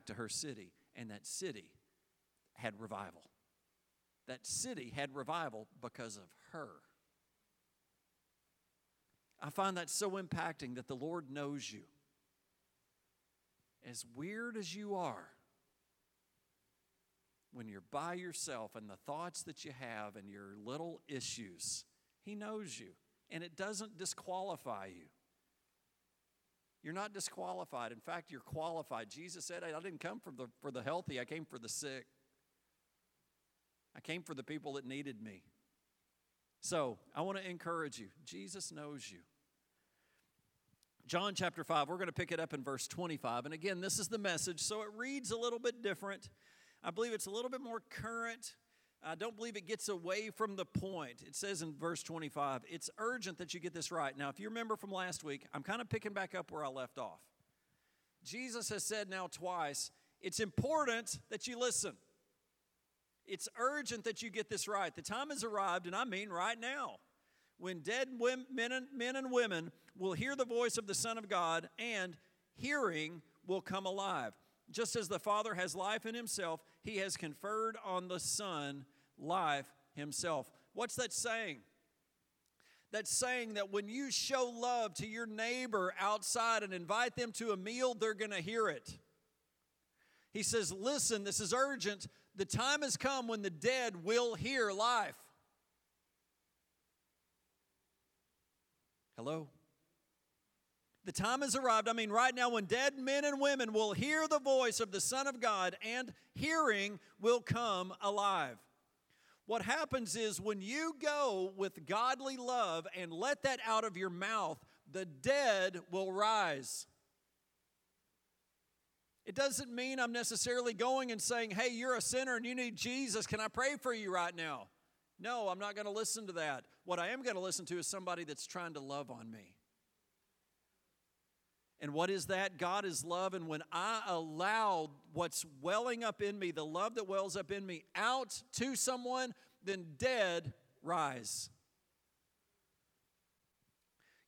back to her city, and that city had revival. That city had revival because of her. I find that so impacting that the Lord knows you. As weird as you are, when you're by yourself and the thoughts that you have and your little issues, He knows you. And it doesn't disqualify you. You're not disqualified. In fact, you're qualified. Jesus said, I didn't come for the, for the healthy, I came for the sick. I came for the people that needed me. So I want to encourage you. Jesus knows you. John chapter 5, we're going to pick it up in verse 25. And again, this is the message, so it reads a little bit different. I believe it's a little bit more current. I don't believe it gets away from the point. It says in verse 25, it's urgent that you get this right. Now, if you remember from last week, I'm kind of picking back up where I left off. Jesus has said now twice, it's important that you listen. It's urgent that you get this right. The time has arrived, and I mean right now, when dead men and, men and women will hear the voice of the Son of God, and hearing will come alive. Just as the Father has life in himself, he has conferred on the Son life himself. What's that saying? That's saying that when you show love to your neighbor outside and invite them to a meal, they're going to hear it. He says, Listen, this is urgent. The time has come when the dead will hear life. Hello? The time has arrived, I mean, right now, when dead men and women will hear the voice of the Son of God and hearing will come alive. What happens is when you go with godly love and let that out of your mouth, the dead will rise. It doesn't mean I'm necessarily going and saying, hey, you're a sinner and you need Jesus. Can I pray for you right now? No, I'm not going to listen to that. What I am going to listen to is somebody that's trying to love on me. And what is that? God is love. And when I allow what's welling up in me, the love that wells up in me, out to someone, then dead rise.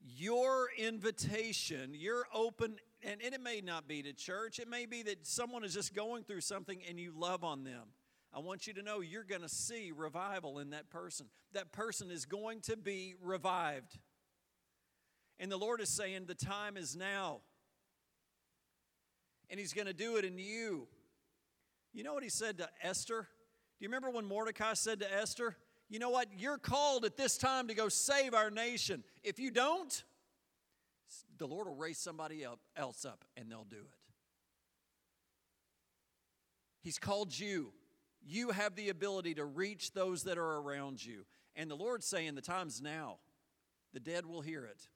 Your invitation, your open, and it may not be to church, it may be that someone is just going through something and you love on them. I want you to know you're going to see revival in that person. That person is going to be revived. And the Lord is saying, The time is now. And He's going to do it in you. You know what He said to Esther? Do you remember when Mordecai said to Esther, You know what? You're called at this time to go save our nation. If you don't, the Lord will raise somebody else up and they'll do it. He's called you. You have the ability to reach those that are around you. And the Lord's saying, The time's now. The dead will hear it.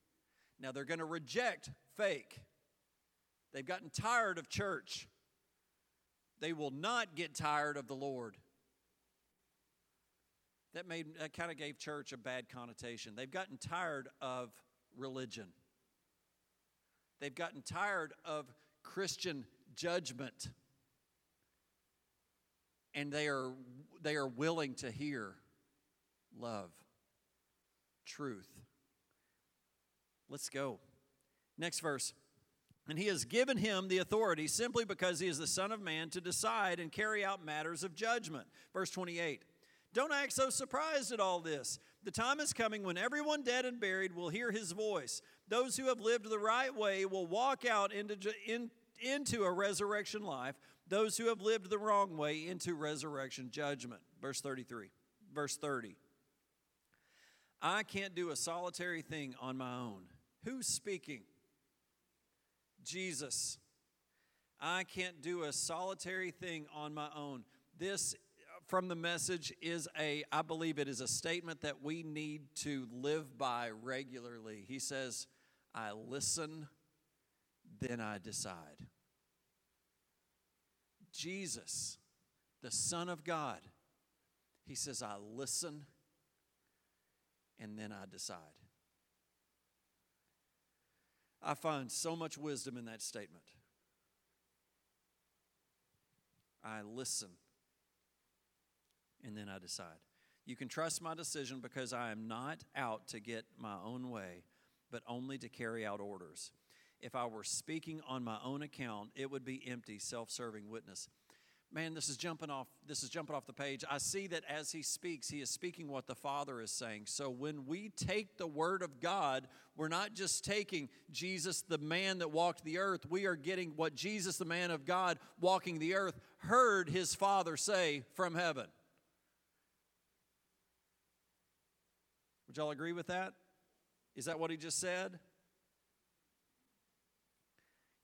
Now they're going to reject fake. They've gotten tired of church. They will not get tired of the Lord. That made that kind of gave church a bad connotation. They've gotten tired of religion. They've gotten tired of Christian judgment. And they are they are willing to hear love, truth, Let's go. Next verse. And he has given him the authority simply because he is the Son of Man to decide and carry out matters of judgment. Verse 28. Don't act so surprised at all this. The time is coming when everyone dead and buried will hear his voice. Those who have lived the right way will walk out into, in, into a resurrection life. Those who have lived the wrong way into resurrection judgment. Verse 33. Verse 30. I can't do a solitary thing on my own. Who's speaking? Jesus. I can't do a solitary thing on my own. This from the message is a, I believe it is a statement that we need to live by regularly. He says, I listen, then I decide. Jesus, the Son of God, he says, I listen, and then I decide. I find so much wisdom in that statement. I listen and then I decide. You can trust my decision because I am not out to get my own way, but only to carry out orders. If I were speaking on my own account, it would be empty, self serving witness. Man, this is jumping off this is jumping off the page. I see that as he speaks, he is speaking what the Father is saying. So when we take the word of God, we're not just taking Jesus the man that walked the earth, we are getting what Jesus the man of God walking the earth heard his Father say from heaven. Would y'all agree with that? Is that what he just said?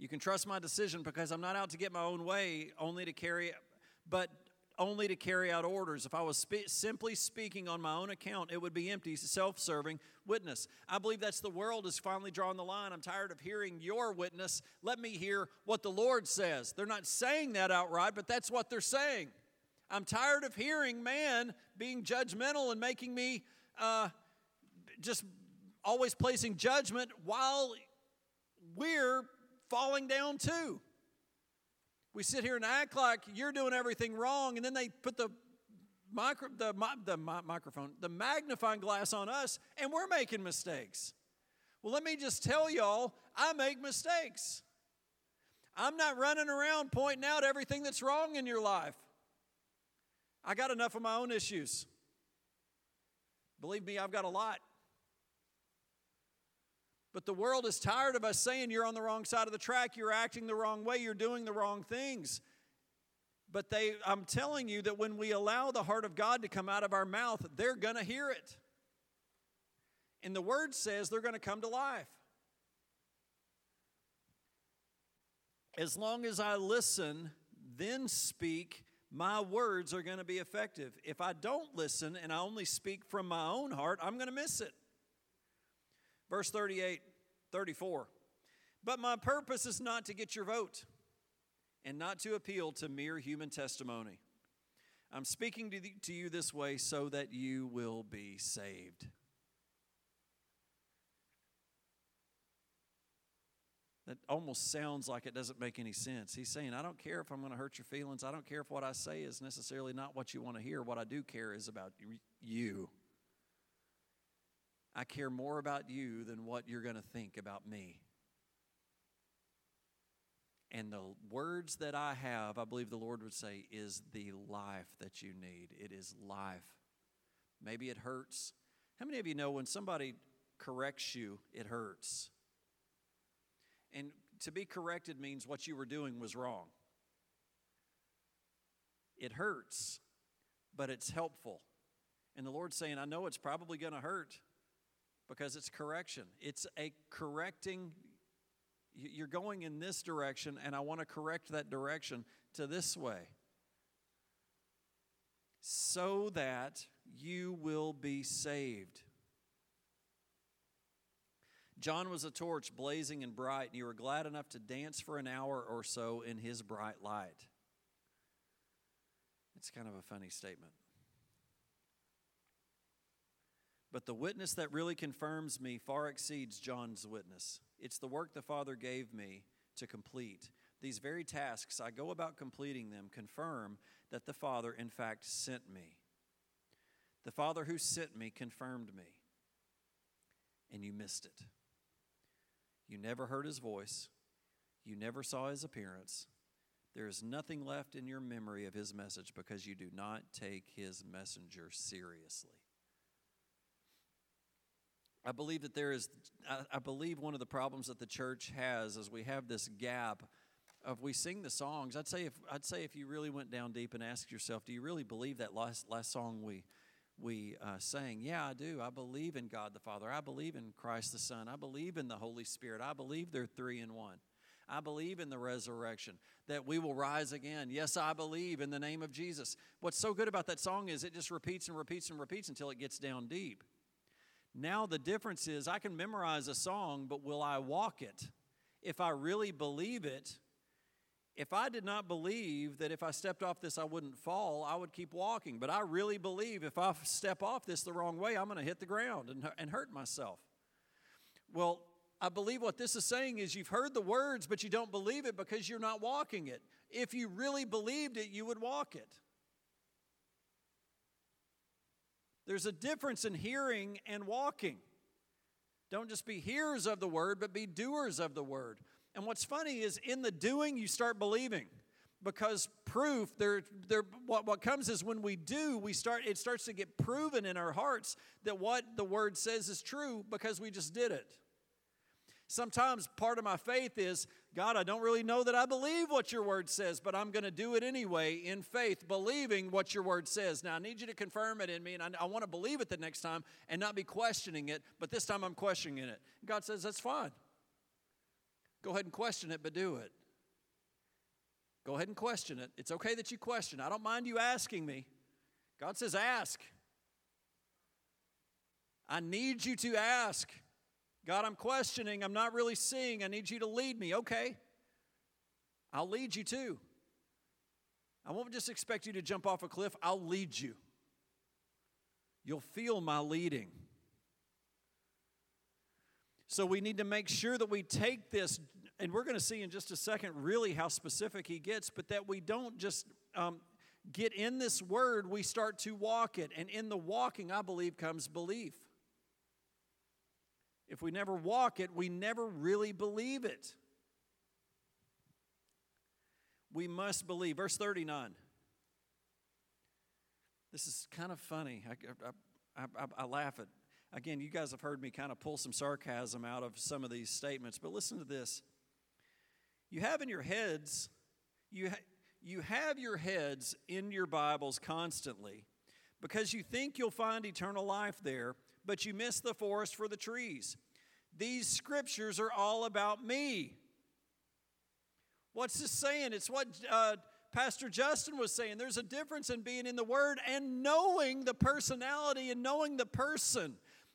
You can trust my decision because I'm not out to get my own way, only to carry, but only to carry out orders. If I was spe- simply speaking on my own account, it would be empty, self serving witness. I believe that's the world is finally drawing the line. I'm tired of hearing your witness. Let me hear what the Lord says. They're not saying that outright, but that's what they're saying. I'm tired of hearing man being judgmental and making me uh, just always placing judgment while we're falling down too. We sit here and act like you're doing everything wrong, and then they put the micro, the, the microphone, the magnifying glass on us, and we're making mistakes. Well, let me just tell y'all, I make mistakes. I'm not running around pointing out everything that's wrong in your life. I got enough of my own issues. Believe me, I've got a lot. But the world is tired of us saying you're on the wrong side of the track, you're acting the wrong way, you're doing the wrong things. But they I'm telling you that when we allow the heart of God to come out of our mouth, they're going to hear it. And the word says they're going to come to life. As long as I listen, then speak, my words are going to be effective. If I don't listen and I only speak from my own heart, I'm going to miss it. Verse 38, 34. But my purpose is not to get your vote and not to appeal to mere human testimony. I'm speaking to, the, to you this way so that you will be saved. That almost sounds like it doesn't make any sense. He's saying, I don't care if I'm going to hurt your feelings. I don't care if what I say is necessarily not what you want to hear. What I do care is about you. I care more about you than what you're going to think about me. And the words that I have, I believe the Lord would say, is the life that you need. It is life. Maybe it hurts. How many of you know when somebody corrects you, it hurts? And to be corrected means what you were doing was wrong. It hurts, but it's helpful. And the Lord's saying, I know it's probably going to hurt, because it's correction. It's a correcting, you're going in this direction, and I want to correct that direction to this way so that you will be saved. John was a torch blazing and bright, and you were glad enough to dance for an hour or so in his bright light. It's kind of a funny statement. But the witness that really confirms me far exceeds John's witness. It's the work the Father gave me to complete. These very tasks, I go about completing them, confirm that the Father, in fact, sent me. The Father who sent me confirmed me, and you missed it. You never heard his voice, you never saw his appearance. There is nothing left in your memory of his message because you do not take his messenger seriously. I believe that there is, I, believe one of the problems that the church has is we have this gap of we sing the songs. I'd say if I'd say if you really went down deep and asked yourself, do you really believe that last last song we we uh, sang? Yeah, I do. I believe in God the Father. I believe in Christ the Son. I believe in the Holy Spirit. I believe they're three in one. I believe in the resurrection, that we will rise again. Yes, I believe in the name of Jesus. What's so good about that song is it just repeats and repeats and repeats until it gets down deep. Now the difference is I can memorize a song, but will I walk it? If I really believe it, if I did not believe that if I stepped off this I wouldn't fall, I would keep walking. But I really believe if I step off this the wrong way, I'm going to hit the ground and, and hurt myself. Well, I believe what this is saying is you've heard the words, but you don't believe it because you're not walking it. If you really believed it, you would walk it. There's a difference in hearing and walking. Don't just be hearers of the word, but be doers of the word. And what's funny is in the doing, you start believing because proof there, there what, what comes is when we do we start it starts to get proven in our hearts that what the word says is true because we just did it sometimes part of my faith is god i don't really know that i believe what your word says but i'm going to do it anyway in faith believing what your word says now i need you to confirm it in me and i, I want to believe it the next time and not be questioning it but this time i'm questioning it god says that's fine go ahead and question it but do it Go ahead and question it. It's okay that you question. I don't mind you asking me. God says, ask. I need you to ask. God, I'm questioning. I'm not really seeing. I need you to lead me. Okay. I'll lead you too. I won't just expect you to jump off a cliff, I'll lead you. You'll feel my leading. So we need to make sure that we take this and we're going to see in just a second really how specific he gets, but that we don't just um, get in this word, we start to walk it. And in the walking, I believe, comes belief. If we never walk it, we never really believe it. We must believe. Verse 39. This is kind of funny. I, I, I, I laugh at again, you guys have heard me kind of pull some sarcasm out of some of these statements, but listen to this. You have in your heads, you, ha- you have your heads in your Bibles constantly because you think you'll find eternal life there, but you miss the forest for the trees. These scriptures are all about me. What's this saying? It's what uh, Pastor Justin was saying. There's a difference in being in the Word and knowing the personality and knowing the person.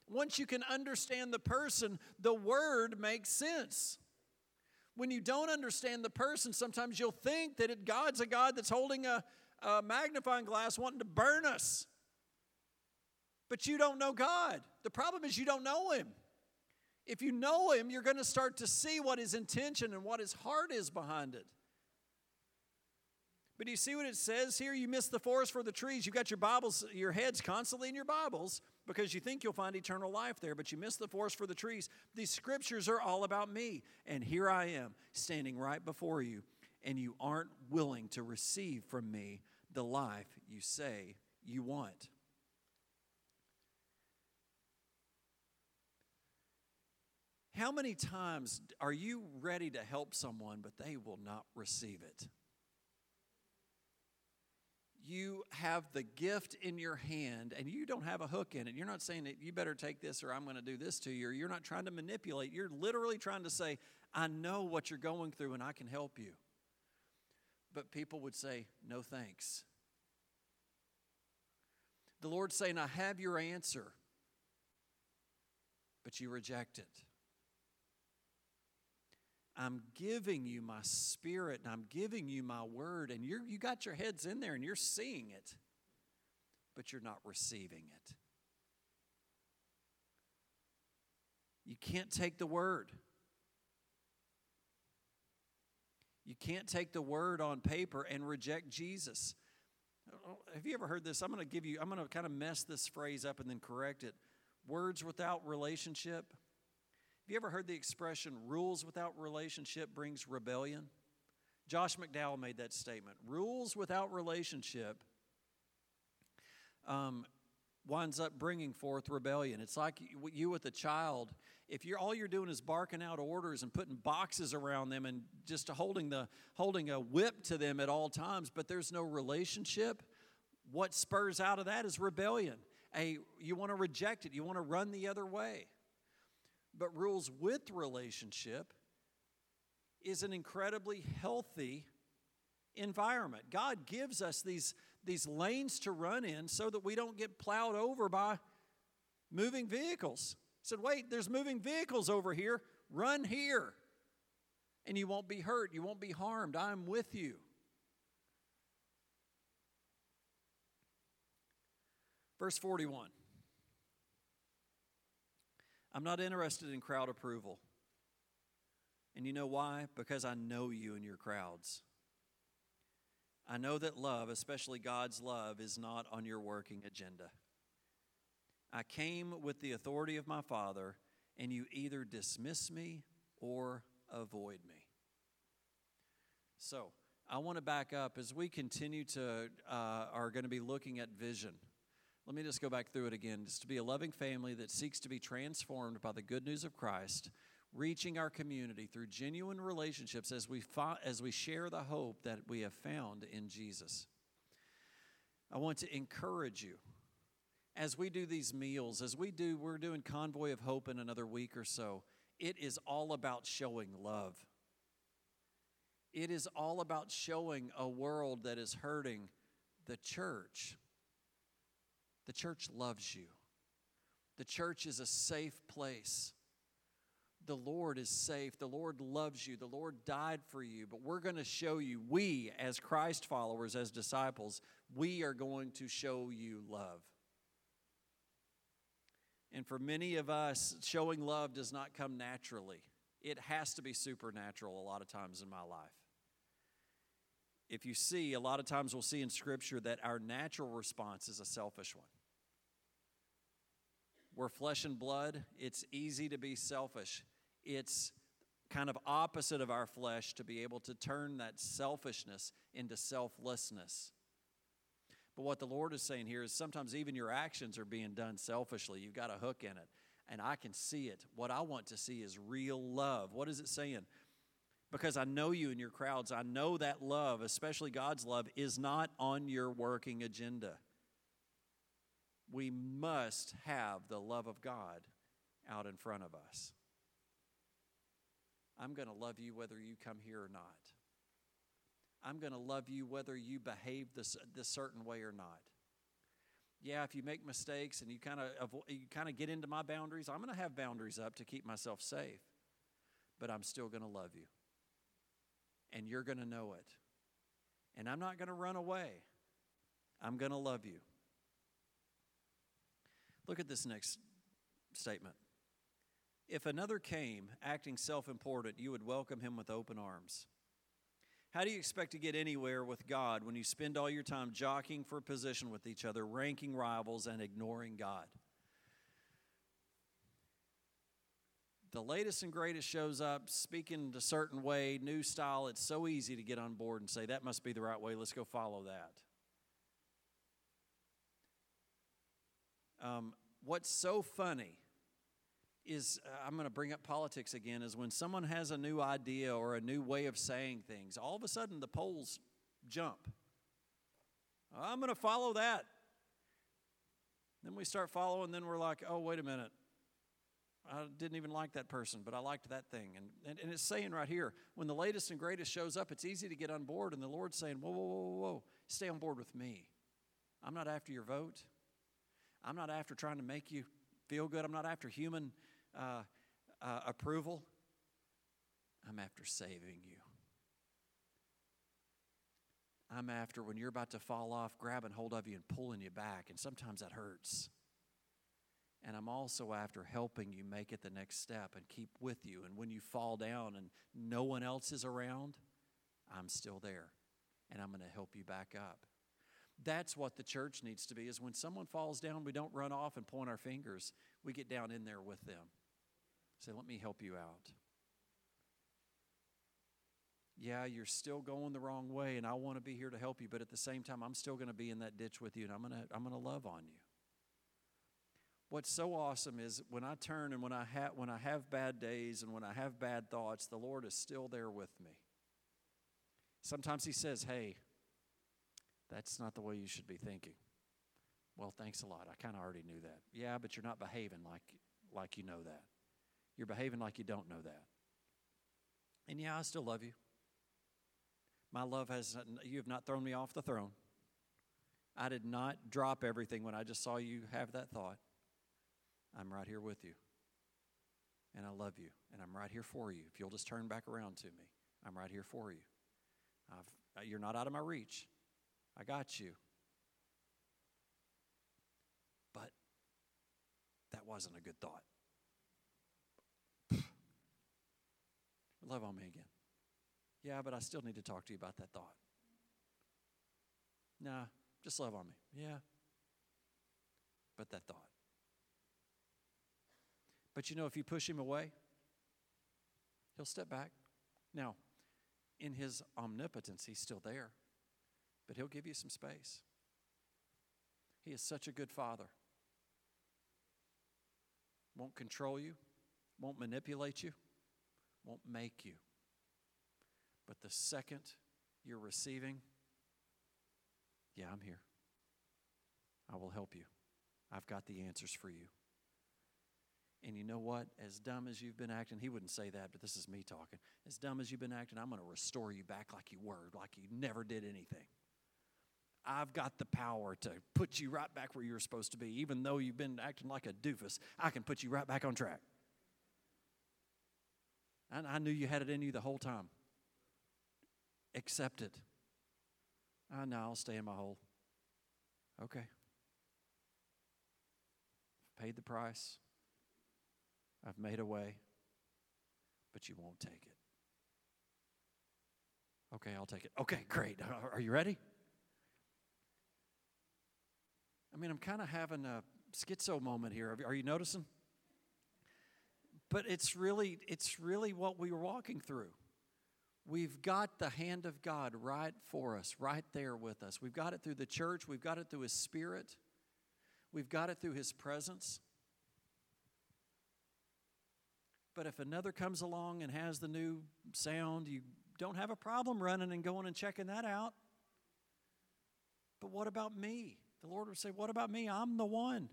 Once you can understand the person, the Word makes sense when you don't understand the person, sometimes you'll think that it, God's a God that's holding a, a magnifying glass wanting to burn us. But you don't know God. The problem is you don't know Him. If you know Him, you're going to start to see what His intention and what His heart is behind it. But do you see what it says here? You miss the forest for the trees. You've got your Bibles, your heads constantly in your Bibles because you think you'll find eternal life there, but you miss the forest for the trees. These scriptures are all about me. And here I am standing right before you, and you aren't willing to receive from me the life you say you want. How many times are you ready to help someone, but they will not receive it? you have the gift in your hand and you don't have a hook in it. You're not saying that you better take this or I'm going to do this to you, or you're not trying to manipulate. You're literally trying to say, I know what you're going through and I can help you. But people would say, No thanks. The Lord's saying, I have your answer, but you reject it. I'm giving you my spirit and I'm giving you my word, and you're, you got your heads in there and you're seeing it, but you're not receiving it. You can't take the word. You can't take the word on paper and reject Jesus. Have you ever heard this? I'm going to give you, I'm going to kind of mess this phrase up and then correct it. Words without relationship have you ever heard the expression, rules without relationship brings rebellion? Josh McDowell made that statement. Rules without relationship um, winds up bringing forth rebellion. It's like you, with a child. If you're all you're doing is barking out orders and putting boxes around them and just holding the holding a whip to them at all times, but there's no relationship, what spurs out of that is rebellion. A you want to reject it. You want to run the other way but rules with relationship is an incredibly healthy environment. God gives us these, these lanes to run in so that we don't get plowed over by moving vehicles. He said, wait, there's moving vehicles over here. Run here. And you won't be hurt. You won't be harmed. I'm with you. Verse 41. I'm not interested in crowd approval. And you know why? Because I know you and your crowds. I know that love, especially God's love, is not on your working agenda. I came with the authority of my Father, and you either dismiss me or avoid me. So I want to back up as we continue to uh, are going to be looking at vision. Let me just go back through it again. Just to be a loving family that seeks to be transformed by the good news of Christ, reaching our community through genuine relationships as we as we share the hope that we have found in Jesus. I want to encourage you as we do these meals, as we do, we're doing Convoy of Hope in another week or so. It is all about showing love. It is all about showing a world that is hurting the church. The church loves you. The church is a safe place. The Lord is safe. The Lord loves you. The Lord died for you. But we're going to show you, we as Christ followers, as disciples, we are going to show you love. And for many of us, showing love does not come naturally. It has to be supernatural a lot of times in my life. If you see, a lot of times we'll see in Scripture that our natural response is a selfish one. We're flesh and blood, it's easy to be selfish. It's kind of opposite of our flesh to be able to turn that selfishness into selflessness. But what the Lord is saying here is sometimes even your actions are being done selfishly. You've got a hook in it, and I can see it. What I want to see is real love. What is it saying? Because I know you in your crowds, I know that love, especially God's love, is not on your working agenda we must have the love of God out in front of us. I'm going to love you whether you come here or not. I'm going to love you whether you behave this, this certain way or not. Yeah, if you make mistakes and you kind of you kind of get into my boundaries, I'm going to have boundaries up to keep myself safe. But I'm still going to love you. And you're going to know it. And I'm not going to run away. I'm going to love you. Look at this next statement. If another came acting self important, you would welcome him with open arms. How do you expect to get anywhere with God when you spend all your time jockeying for position with each other, ranking rivals, and ignoring God? The latest and greatest shows up, speaking a certain way, new style. It's so easy to get on board and say, that must be the right way. Let's go follow that. Um, what's so funny is uh, I'm going to bring up politics again is when someone has a new idea or a new way of saying things, all of a sudden the polls jump. I'm going to follow that. Then we start following, then we're like, oh, wait a minute. I didn't even like that person, but I liked that thing. And, and, and it's saying right here, when the latest and greatest shows up, it's easy to get on board, and the Lord's saying, whoa, whoa, whoa, whoa, stay on board with me. I'm not after your vote. I'm not after trying to make you feel good. I'm not after human uh, uh, approval. I'm after saving you. I'm after when you're about to fall off, grabbing hold of you and pulling you back. And sometimes that hurts. And I'm also after helping you make it the next step and keep with you. And when you fall down and no one else is around, I'm still there. And I'm going to help you back up. That's what the church needs to be is when someone falls down, we don't run off and point our fingers. We get down in there with them. Say, let me help you out. Yeah, you're still going the wrong way, and I want to be here to help you, but at the same time, I'm still going to be in that ditch with you, and I'm going to, I'm going to love on you. What's so awesome is when I turn and when I, ha- when I have bad days and when I have bad thoughts, the Lord is still there with me. Sometimes He says, Hey, that's not the way you should be thinking. Well, thanks a lot. I kind of already knew that. Yeah, but you're not behaving like like you know that. You're behaving like you don't know that. And yeah, I still love you. My love has you have not thrown me off the throne. I did not drop everything when I just saw you have that thought. I'm right here with you. And I love you. And I'm right here for you. If you'll just turn back around to me, I'm right here for you. I've, you're not out of my reach. I got you. But that wasn't a good thought. Love on me again. Yeah, but I still need to talk to you about that thought. Nah, just love on me. Yeah. But that thought. But you know, if you push him away, he'll step back. Now, in his omnipotence, he's still there, but he'll give you some space. He is such a good father. Won't control you, won't manipulate you, won't make you. But the second you're receiving, yeah, I'm here. I will help you. I've got the answers for you. And you know what? As dumb as you've been acting, he wouldn't say that, but this is me talking. As dumb as you've been acting, I'm going to restore you back like you were, like you never did anything. I've got the power to put you right back where you're supposed to be. Even though you've been acting like a doofus, I can put you right back on track. And I knew you had it in you the whole time. Accept it. I know I'll stay in my hole. Okay. Paid the price. I've made a way, but you won't take it. Okay, I'll take it. Okay, great. Are you ready? I mean, I'm kind of having a schizo moment here. Are you noticing? But it's really, it's really what we were walking through. We've got the hand of God right for us, right there with us. We've got it through the church, we've got it through His Spirit, we've got it through His presence. But if another comes along and has the new sound, you don't have a problem running and going and checking that out. But what about me? The Lord would say, What about me? I'm the one.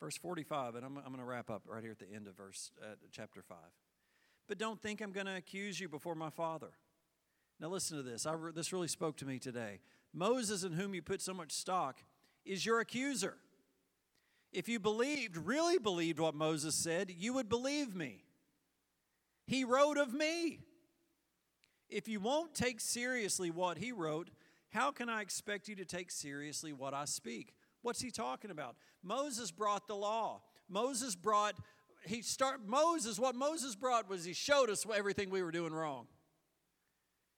Verse 45, and I'm, I'm going to wrap up right here at the end of verse uh, chapter 5. But don't think I'm going to accuse you before my Father. Now listen to this. I, this really spoke to me today. Moses, in whom you put so much stock, is your accuser. If you believed, really believed what Moses said, you would believe me. He wrote of me. If you won't take seriously what he wrote, how can I expect you to take seriously what I speak? What's he talking about? Moses brought the law. Moses brought he start Moses what Moses brought was he showed us everything we were doing wrong.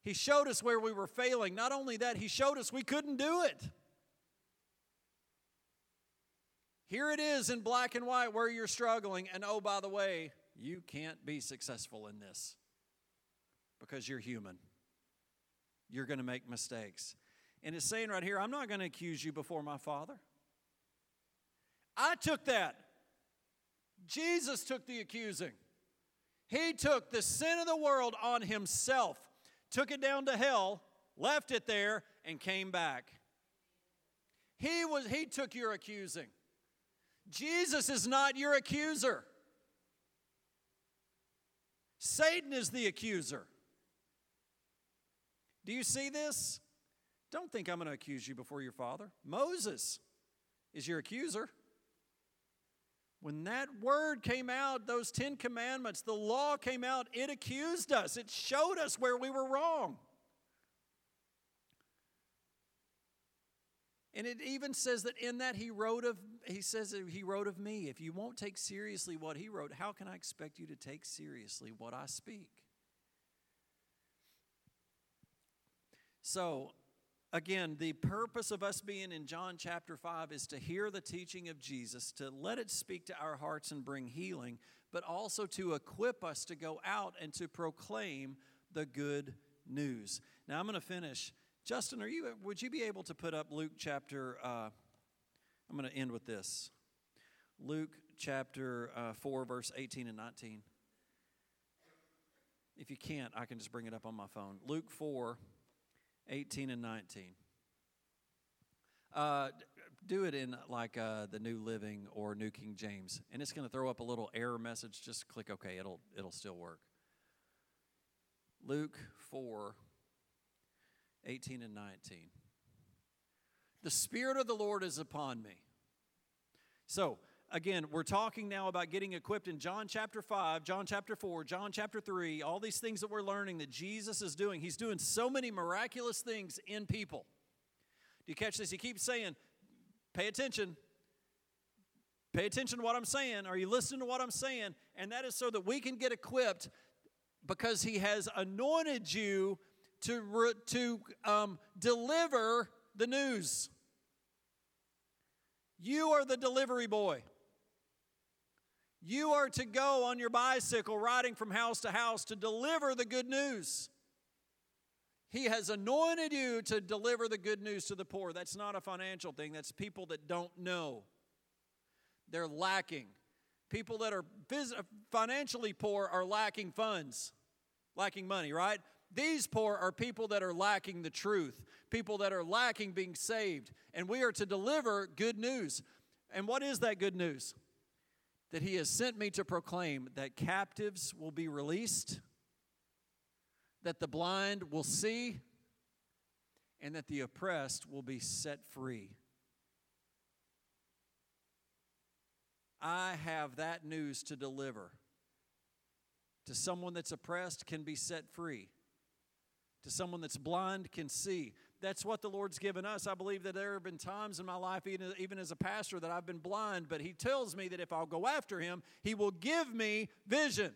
He showed us where we were failing. Not only that, he showed us we couldn't do it. Here it is in black and white where you're struggling. And oh, by the way, you can't be successful in this because you're human. You're going to make mistakes. And it's saying right here, I'm not going to accuse you before my Father. I took that. Jesus took the accusing. He took the sin of the world on himself, took it down to hell, left it there, and came back. He was he took your accusing. Jesus is not your accuser. Satan is the accuser. Do you see this? Don't think I'm going to accuse you before your father. Moses is your accuser. When that word came out, those Ten Commandments, the law came out, it accused us. It showed us where we were wrong. And it even says that in that he wrote of he says he wrote of me. If you won't take seriously what he wrote, how can I expect you to take seriously what I speak? So, again, the purpose of us being in John chapter 5 is to hear the teaching of Jesus, to let it speak to our hearts and bring healing, but also to equip us to go out and to proclaim the good news. Now, I'm going to finish Justin, are you? Would you be able to put up Luke chapter? Uh, I'm going to end with this. Luke chapter uh, four, verse 18 and 19. If you can't, I can just bring it up on my phone. Luke 4, 18 and 19. Uh, do it in like uh, the New Living or New King James, and it's going to throw up a little error message. Just click OK. It'll it'll still work. Luke 4, 18 and 19. The Spirit of the Lord is upon me. So, again, we're talking now about getting equipped in John chapter 5, John chapter 4, John chapter 3, all these things that we're learning that Jesus is doing. He's doing so many miraculous things in people. Do you catch this? He keeps saying, pay attention. Pay attention to what I'm saying. Are you listening to what I'm saying? And that is so that we can get equipped because He has anointed you to, to um, deliver the news. You are the delivery boy. You are to go on your bicycle riding from house to house to deliver the good news. He has anointed you to deliver the good news to the poor. That's not a financial thing, that's people that don't know. They're lacking. People that are uh, financially poor are lacking funds, lacking money, right? These poor are people that are lacking the truth, people that are lacking being saved. And we are to deliver good news. And what is that good news? That He has sent me to proclaim that captives will be released that the blind will see, and that the oppressed will be set free. I have that news to deliver. To someone that's oppressed can be set free. To someone that's blind can see. That's what the Lord's given us. I believe that there have been times in my life, even, even as a pastor, that I've been blind, but He tells me that if I'll go after Him, He will give me vision.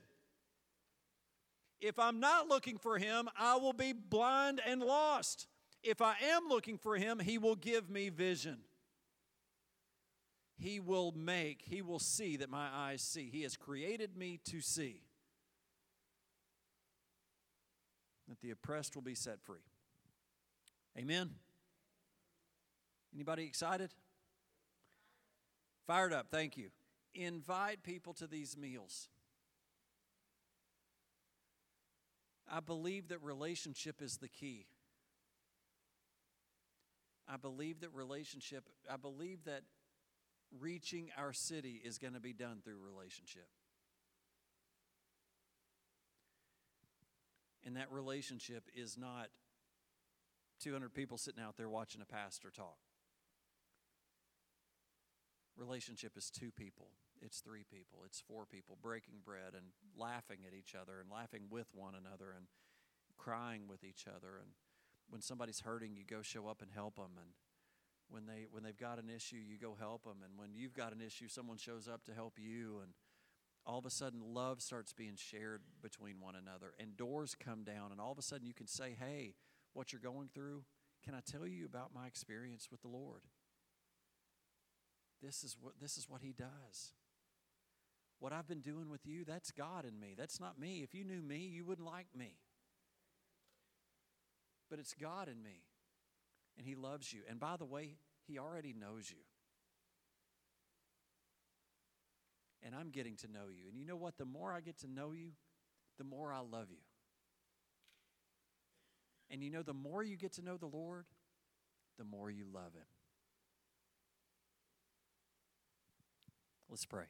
If I'm not looking for him, I will be blind and lost. If I am looking for him, he will give me vision. He will make, he will see that my eyes see. He has created me to see. That the oppressed will be set free. Amen. Anybody excited? Fired up, thank you. Invite people to these meals. I believe that relationship is the key. I believe that relationship, I believe that reaching our city is going to be done through relationship. And that relationship is not 200 people sitting out there watching a pastor talk. Relationship is two people it's three people, it's four people breaking bread and laughing at each other and laughing with one another and crying with each other. And when somebody's hurting, you go show up and help them. And when they when they've got an issue, you go help them. And when you've got an issue, someone shows up to help you. And all of a sudden, love starts being shared between one another, and doors come down. And all of a sudden, you can say, "Hey, what you're going through? Can I tell you about my experience with the Lord?" This is what this is what He does. What I've been doing with you, that's God in me. That's not me. If you knew me, you wouldn't like me. But it's God in me. And He loves you. And by the way, He already knows you. And I'm getting to know you. And you know what? The more I get to know you, the more I love you. And you know, the more you get to know the Lord, the more you love Him. Let's pray.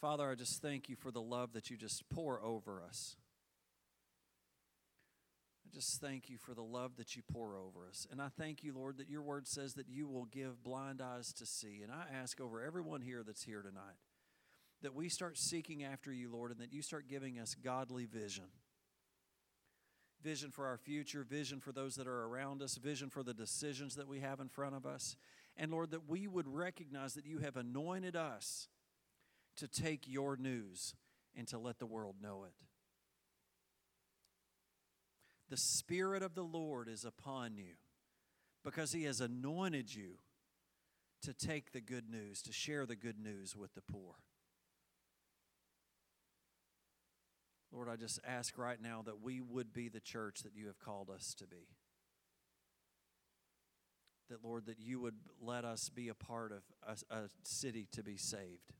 Father, I just thank you for the love that you just pour over us. I just thank you for the love that you pour over us. And I thank you, Lord, that your word says that you will give blind eyes to see. And I ask over everyone here that's here tonight that we start seeking after you, Lord, and that you start giving us godly vision. Vision for our future, vision for those that are around us, vision for the decisions that we have in front of us. And Lord, that we would recognize that you have anointed us to take your news and to let the world know it. The Spirit of the Lord is upon you because He has anointed you to take the good news, to share the good news with the poor. Lord, I just ask right now that we would be the church that you have called us to be. That, Lord, that you would let us be a part of a, a city to be saved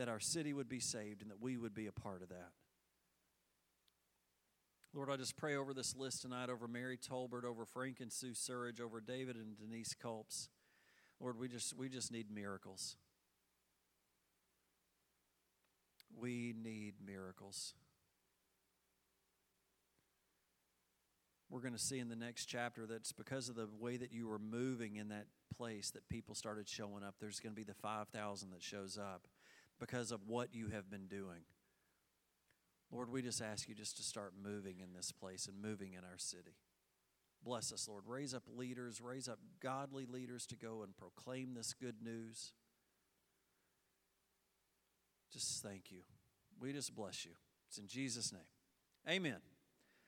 that our city would be saved and that we would be a part of that. Lord, I just pray over this list tonight over Mary Tolbert, over Frank and Sue Surridge, over David and Denise Culps. Lord, we just we just need miracles. We need miracles. We're going to see in the next chapter that's because of the way that you were moving in that place that people started showing up. There's going to be the 5,000 that shows up because of what you have been doing. Lord, we just ask you just to start moving in this place and moving in our city. Bless us, Lord. Raise up leaders, raise up godly leaders to go and proclaim this good news. Just thank you. We just bless you. It's in Jesus' name. Amen.